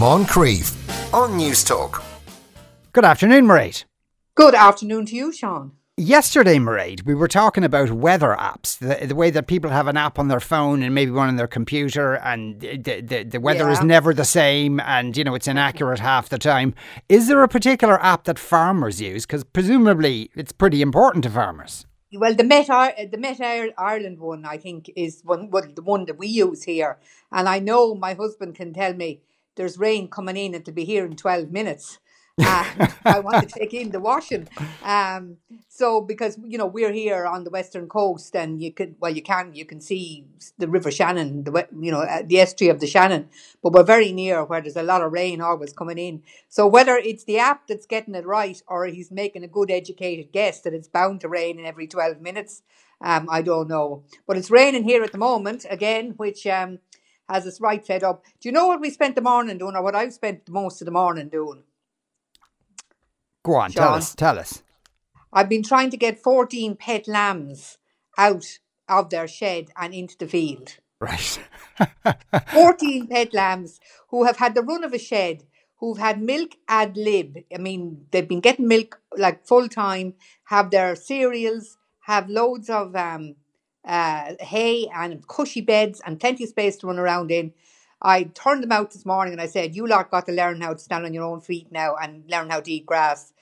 Moncrieff on Newstalk. Good afternoon, Mairead. Good afternoon to you, Sean. Yesterday, Mairead, we were talking about weather apps, the, the, way that people have an app on their phone and maybe one on their computer, and the, the, the weather yeah. is never the same and, you know, it's inaccurate half the time. Is there a particular app that farmers use? Because presumably it's pretty important to farmers. Well, the Met, the Met Éireann one, I think, is one, well, the one that we use here. And I know my husband can tell me there's rain coming in, it'll be here in 12 minutes and I want to take in the washing. Um, so because you know we're here on the western coast, and you could well you can you can see the River Shannon, the you know uh, the estuary of the Shannon, but we're very near where there's a lot of rain always coming in. So whether it's the app that's getting it right, or he's making a good educated guess that it's bound to rain in every twelve minutes, um, I don't know. But it's raining here at the moment again, which. Um, has us right fed up. Do you know what we spent the morning doing, or what I've spent most of the morning doing? Go on, Sean. tell us. Tell us. I've been trying to get 14 pet lambs out of their shed and into the field. Right. 14 pet lambs who have had the run of a shed, who've had milk ad lib. I mean, they've been getting milk like full time, have their cereals, have loads of um, uh, hay and cushy beds and plenty of space to run around in. I turned them out this morning and I said, You lot got to learn how to stand on your own feet now and learn how to eat grass.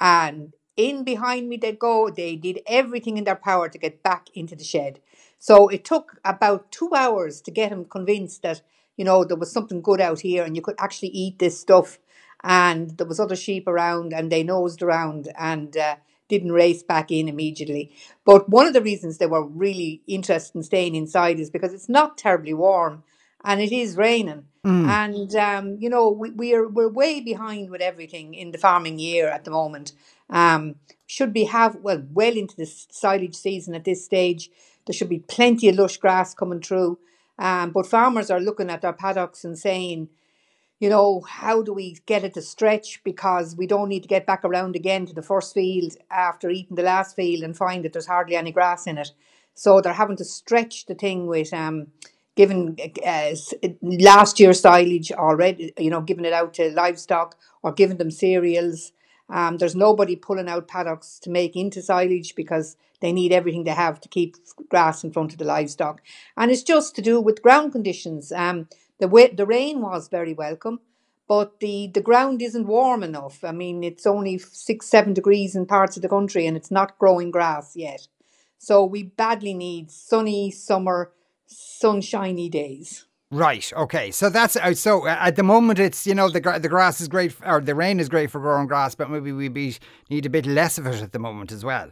And in behind me they'd go. They did everything in their power to get back into the shed. So it took about two hours to get them convinced that, you know, there was something good out here and you could actually eat this stuff. And there was other sheep around and they nosed around and uh, didn't race back in immediately. But one of the reasons they were really interested in staying inside is because it's not terribly warm and it is raining. Mm. And um, you know, we, we're we're way behind with everything in the farming year at the moment. Um, should be have well well into the silage season at this stage. There should be plenty of lush grass coming through. Um, but farmers are looking at their paddocks and saying, you know, how do we get it to stretch because we don't need to get back around again to the first field after eating the last field and find that there's hardly any grass in it. So they're having to stretch the thing with um, given uh, last year's silage already, you know, giving it out to livestock or giving them cereals. Um, there's nobody pulling out paddocks to make into silage because they need everything they have to keep grass in front of the livestock. And it's just to do with ground conditions. Um, the, the rain was very welcome, but the, the ground isn't warm enough. I mean, it's only six, seven degrees in parts of the country and it's not growing grass yet. So we badly need sunny summer sunshiny days. Right. Okay. So that's uh, so uh, at the moment it's you know the the grass is great or the rain is great for growing grass, but maybe we be, need a bit less of it at the moment as well.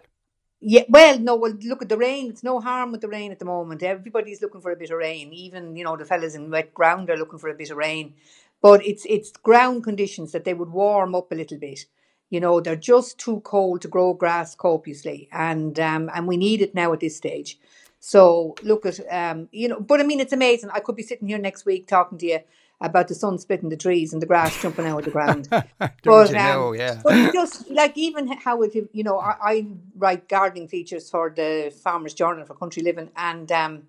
Yeah. Well, no. Well, look at the rain. It's no harm with the rain at the moment. Everybody's looking for a bit of rain. Even you know the fellas in wet ground are looking for a bit of rain. But it's it's ground conditions that they would warm up a little bit. You know they're just too cold to grow grass copiously, and um, and we need it now at this stage. So look at um, you know, but I mean, it's amazing. I could be sitting here next week talking to you about the sun splitting the trees and the grass jumping out of the ground. but, you know, um, yeah. but just like even how it, you know, I, I, write gardening features for the Farmers Journal for Country Living, and um,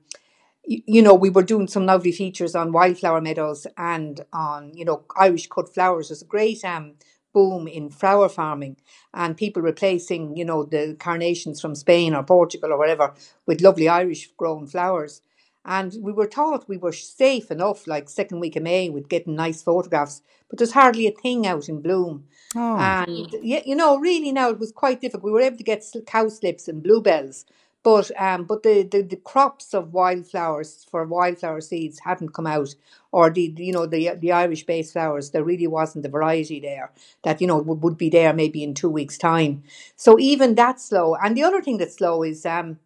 you, you know, we were doing some lovely features on wildflower meadows and on you know Irish cut flowers. There's a great um boom in flower farming and people replacing, you know, the carnations from Spain or Portugal or whatever with lovely Irish grown flowers. And we were taught we were safe enough, like second week of May, with getting nice photographs, but there's hardly a thing out in bloom. Oh. And yeah, you know, really now it was quite difficult. We were able to get cowslips and bluebells, but um, but the, the, the crops of wildflowers for wildflower seeds hadn't come out, or the you know the the Irish based flowers. There really wasn't the variety there that you know would, would be there maybe in two weeks' time. So even that slow. And the other thing that's slow is um,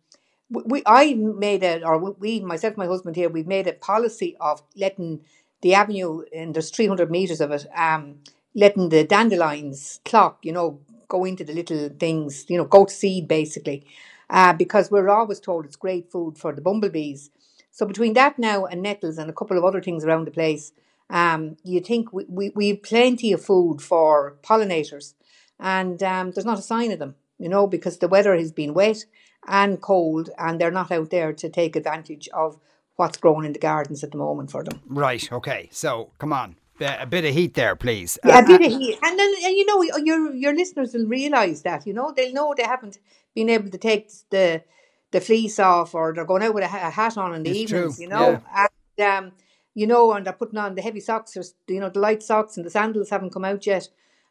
we I made it, or we myself, my husband here, we've made a policy of letting the avenue, and there's 300 meters of it, um, letting the dandelions clock, you know, go into the little things, you know, go to seed basically. Uh, because we're always told it's great food for the bumblebees. So between that now and nettles and a couple of other things around the place, um, you think we, we, we have plenty of food for pollinators. And um, there's not a sign of them, you know, because the weather has been wet and cold and they're not out there to take advantage of what's growing in the gardens at the moment for them. Right, okay. So come on a bit of heat there, please. Yeah, a bit of heat, and then and you know your your listeners will realise that you know they'll know they haven't been able to take the the fleece off, or they're going out with a, hat on in the it's evenings. True. You know, yeah. and um, you know, and they're putting on the heavy socks or you know the light socks, and the sandals haven't come out yet.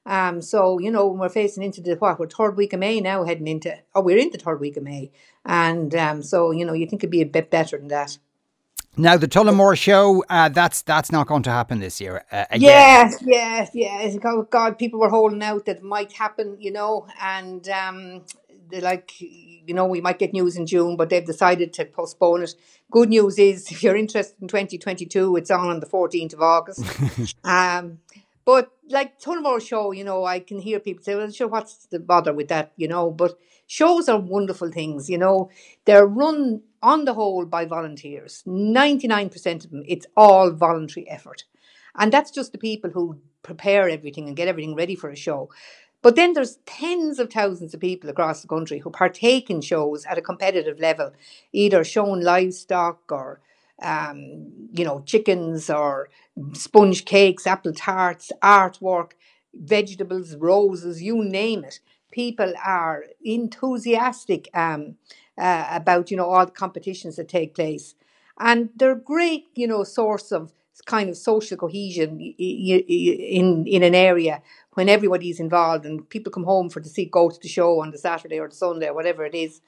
Um, so you know, when we're facing into the what we're third week of May now, heading into oh, we're in the third week of May, and um, so you know, you think it'd be a bit better than that. Now the Tullamore show, uh, that's that's not going to happen this year. Uh, again. Yes, yes, yes. God, people were holding out that it might happen, you know, and um, they like, you know, we might get news in June, but they've decided to postpone it. Good news is, if you're interested in 2022, it's on on the 14th of August. um, but like Tullamore show, you know, I can hear people say, well, sure, what's the bother with that, you know? But shows are wonderful things, you know. They're run on the whole by volunteers. 99% of them, it's all voluntary effort. And that's just the people who prepare everything and get everything ready for a show. But then there's tens of thousands of people across the country who partake in shows at a competitive level, either showing livestock or um, you know, chickens or sponge cakes, apple tarts, artwork, vegetables, roses, you name it. People are enthusiastic um, uh, about, you know, all the competitions that take place. And they're great, you know, source of kind of social cohesion in in an area when everybody's involved and people come home for to see go to the show on the Saturday or the Sunday or whatever it is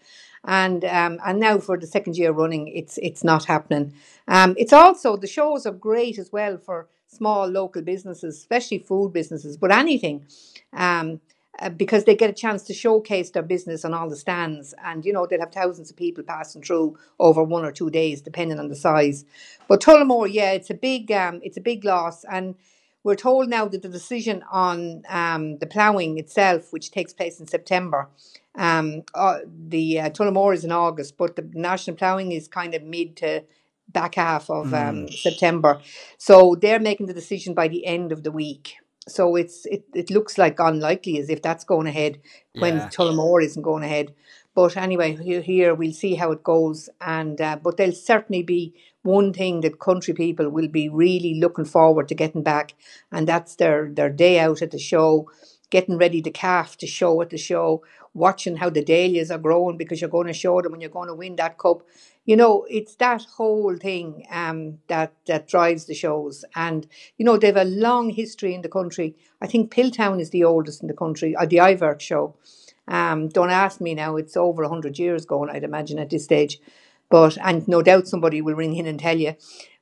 and um, and now for the second year running, it's it's not happening. Um, it's also the shows are great as well for small local businesses, especially food businesses, but anything. Um, uh, because they get a chance to showcase their business on all the stands, and you know they'll have thousands of people passing through over one or two days, depending on the size. But Tullamore, yeah, it's a big, um, it's a big loss, and we're told now that the decision on um, the ploughing itself, which takes place in September, um, uh, the uh, Tullamore is in August, but the national ploughing is kind of mid to back half of um, mm. September. So they're making the decision by the end of the week. So it's it, it looks like unlikely as if that's going ahead when yeah. Tullamore isn't going ahead. But anyway, here, we'll see how it goes. And uh, but there'll certainly be one thing that country people will be really looking forward to getting back, and that's their their day out at the show, getting ready to calf to show at the show, watching how the dahlias are growing because you're going to show them and you're going to win that cup. You know, it's that whole thing um, that that drives the shows, and you know they've a long history in the country. I think Piltown is the oldest in the country, or uh, the Iverk show. Um, don't ask me now; it's over hundred years going, I'd imagine at this stage. But and no doubt somebody will ring in and tell you.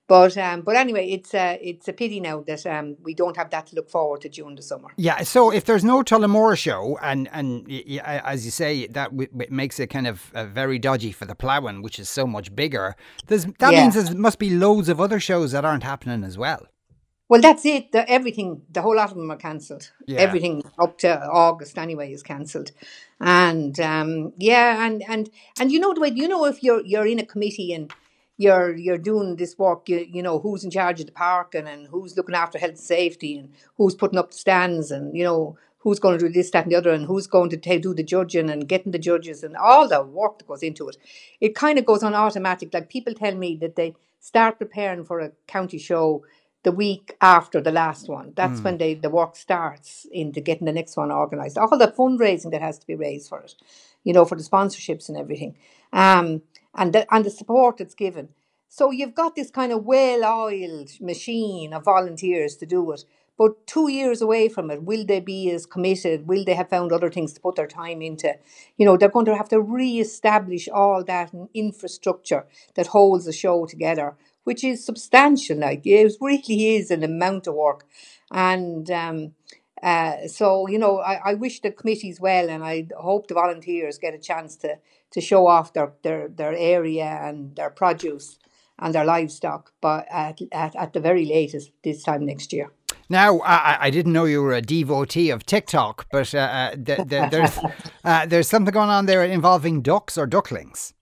But um, but anyway, it's a it's a pity now that um, we don't have that to look forward to during the summer. Yeah. So if there's no Tullamore show, and and as you say, that makes it kind of uh, very dodgy for the ploughing, which is so much bigger. There's, that yeah. means there must be loads of other shows that aren't happening as well. Well, that's it. The, everything, the whole lot of them are cancelled. Yeah. Everything up to August anyway is cancelled, and um, yeah, and and and you know the way you know if you're you're in a committee and you're you're doing this work, you, you know who's in charge of the parking and who's looking after health and safety and who's putting up the stands and you know who's going to do this, that, and the other, and who's going to t- do the judging and getting the judges and all the work that goes into it. It kind of goes on automatic. Like people tell me that they start preparing for a county show the week after the last one. That's mm. when they, the work starts into getting the next one organised. All the fundraising that has to be raised for it, you know, for the sponsorships and everything, um, and the and the support that's given. So you've got this kind of well-oiled machine of volunteers to do it. But two years away from it, will they be as committed? Will they have found other things to put their time into? You know, they're going to have to re-establish all that infrastructure that holds the show together which is substantial. Like it really is an amount of work, and um, uh, so you know, I, I wish the committees well, and I hope the volunteers get a chance to to show off their their, their area and their produce and their livestock, but at, at, at the very latest this time next year. Now, I, I, didn't know you were a devotee of TikTok, but uh, uh th- th- there's uh, there's something going on there involving ducks or ducklings.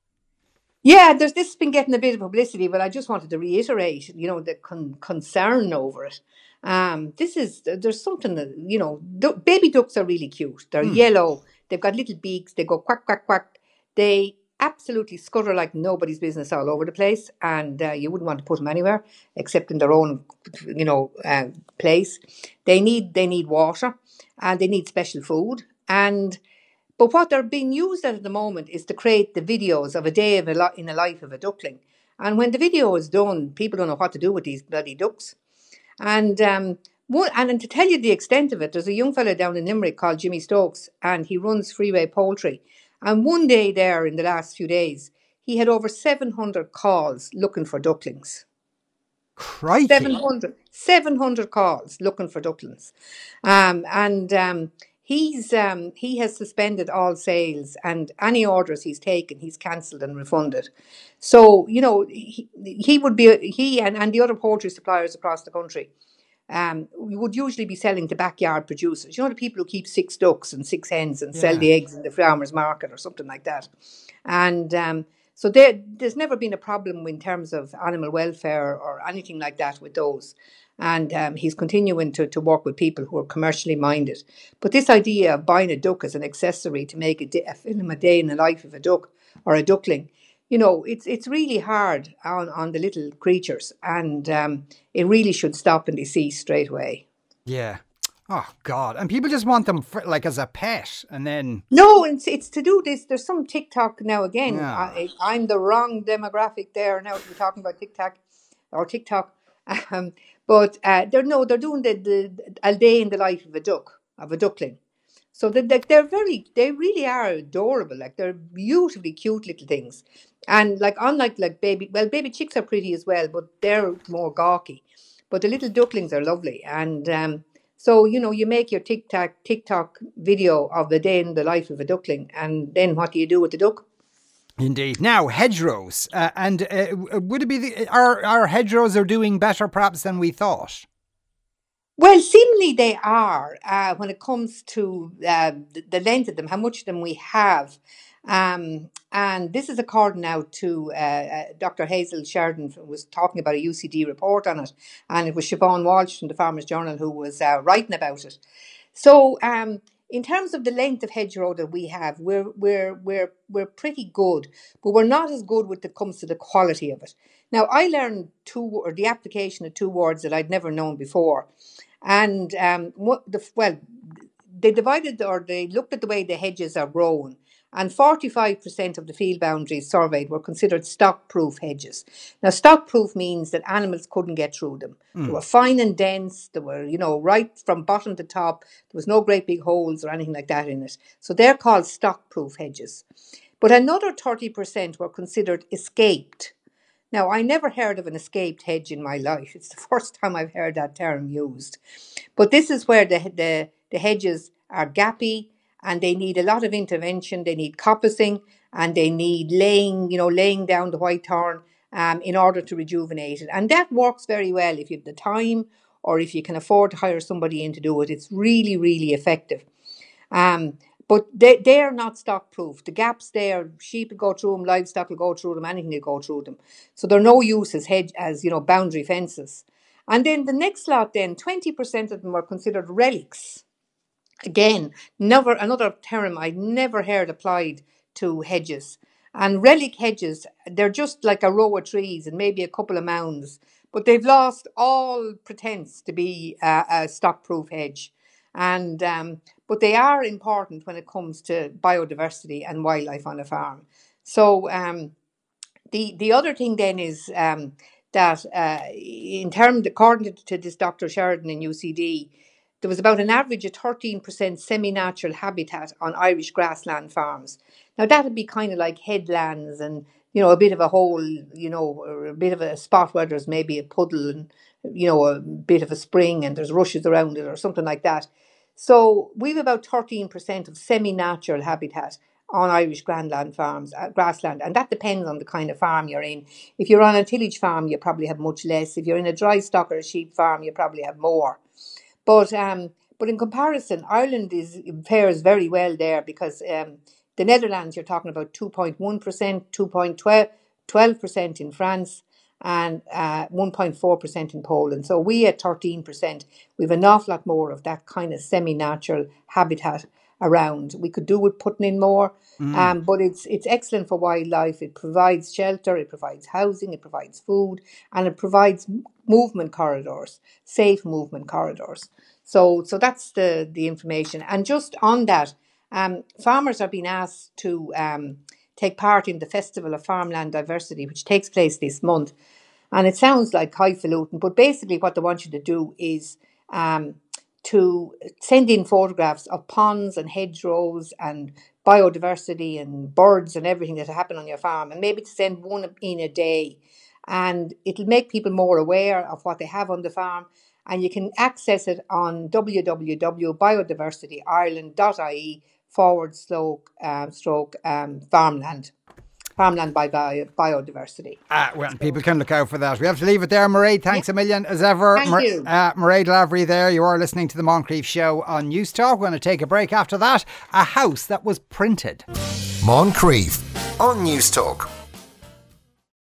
Yeah, there's this has been getting a bit of publicity, but I just wanted to reiterate, you know, the con- concern over it. Um, this is there's something that you know, baby ducks are really cute. They're mm. yellow. They've got little beaks. They go quack quack quack. They absolutely scutter like nobody's business all over the place, and uh, you wouldn't want to put them anywhere except in their own, you know, uh, place. They need they need water, and they need special food, and but what they're being used at, the moment is to create the videos of a day of a lo- in the life of a duckling. And when the video is done, people don't know what to do with these bloody ducks. And um, one, and to tell you the extent of it, there's a young fellow down in Limerick called Jimmy Stokes, and he runs Freeway Poultry. And one day there in the last few days, he had over 700 calls looking for ducklings. Crikey. 700, 700 calls looking for ducklings. Um, and um, he's um, he has suspended all sales and any orders he's taken he's cancelled and refunded. So you know he, he would be he and, and the other poultry suppliers across the country um, we would usually be selling to backyard producers. You know the people who keep six ducks and six hens and sell the eggs in the farmers market or something like that. And um, so there, there's never been a problem in terms of animal welfare or anything like that with those. And um, he's continuing to, to work with people who are commercially minded. But this idea of buying a duck as an accessory to make a, day, a film a day in the life of a duck or a duckling, you know, it's it's really hard on, on the little creatures, and um, it really should stop and be ceased straight away. Yeah. Oh God! And people just want them for, like as a pet, and then No, it's it's to do this. There's some TikTok now again. Yeah. I, I'm the wrong demographic there now be talking about TikTok or TikTok. Um, but uh, they're no, they're doing the, the a day in the life of a duck of a duckling. So they they they're very they really are adorable. Like they're beautifully cute little things, and like unlike like baby well baby chicks are pretty as well, but they're more gawky. But the little ducklings are lovely, and um, so you know you make your TikTok TikTok video of the day in the life of a duckling, and then what do you do with the duck? Indeed now hedgerows, uh, and uh, would it be the, our our hedgerows are doing better perhaps than we thought? Well, seemingly they are uh, when it comes to uh, the the length of them, how much of them we have. Um, and this is according now to uh, uh, Dr. Hazel Sheridan, who was talking about a UCD report on it. And it was Siobhan Walsh from the Farmers Journal who was uh, writing about it. So, um, in terms of the length of hedgerow that we have, we're we're we're we're pretty good, but we're not as good when it comes to the quality of it. Now, I learned two or the application of two words that I'd never known before, and um, what the well, they divided or they looked at the way the hedges are grown. And 45% of the field boundaries surveyed were considered stock proof hedges. Now, stock proof means that animals couldn't get through them. They hmm. were fine and dense, they were, you know, right from bottom to top. There was no great big holes or anything like that in it. So they're called stock proof hedges. But another 30% were considered escaped. Now, I never heard of an escaped hedge in my life. It's the first time I've heard that term used. But this is where the, the, the hedges are gappy and they need a lot of intervention. They need coppicing and they need laying, you know, laying down the white thorn um, in order to rejuvenate it. And that works very well if you have the time or if you can afford to hire somebody in to do it. It's really, really effective. Um, but they, they are not stock proof. The gaps there, sheep will go through them, livestock will go through them, anything will go through them. So they're no use as hedge as you know boundary fences. And then the next lot, then twenty percent of them are considered relics. Again, never another term I never heard applied to hedges. And relic hedges, they're just like a row of trees and maybe a couple of mounds, but they've lost all pretense to be a, a stock-proof hedge. And um, but they are important when it comes to biodiversity and wildlife on a farm. So um, the the other thing then is um, that uh, in terms, according to, to this Dr. Sheridan in UCD, there was about an average of 13% semi-natural habitat on Irish grassland farms. Now that'd be kind of like headlands and you know a bit of a hole, you know, a bit of a spot where there's maybe a puddle and you know a bit of a spring and there's rushes around it or something like that. So we've about 13% of semi-natural habitat on Irish grandland farms, uh, grassland, and that depends on the kind of farm you're in. If you're on a tillage farm, you probably have much less. If you're in a dry stock or a sheep farm, you probably have more. But um, but in comparison, Ireland is fares very well there because um, the Netherlands you're talking about two point one percent, two point twelve percent in France, and uh, one point four percent in Poland. So we at thirteen percent, we've an awful lot more of that kind of semi-natural habitat around. We could do with putting in more, mm. um, but it's it's excellent for wildlife. It provides shelter, it provides housing, it provides food, and it provides movement corridors, safe movement corridors. So so that's the the information. And just on that, um, farmers are being asked to um, take part in the Festival of Farmland Diversity, which takes place this month. And it sounds like highfalutin, but basically what they want you to do is um, to send in photographs of ponds and hedgerows and biodiversity and birds and everything that happen on your farm, and maybe to send one in a day. And it'll make people more aware of what they have on the farm. And you can access it on www.biodiversityireland.ie forward stroke, um, stroke um, farmland farmland by bio, biodiversity. Uh, well, people can look out for that. We have to leave it there, Mairead. Thanks yeah. a million as ever. Thank Mar- you. Uh, Mairead Lavery there. You are listening to the Moncrieff Show on Newstalk. We're going to take a break after that. A house that was printed. Moncrieff on Newstalk.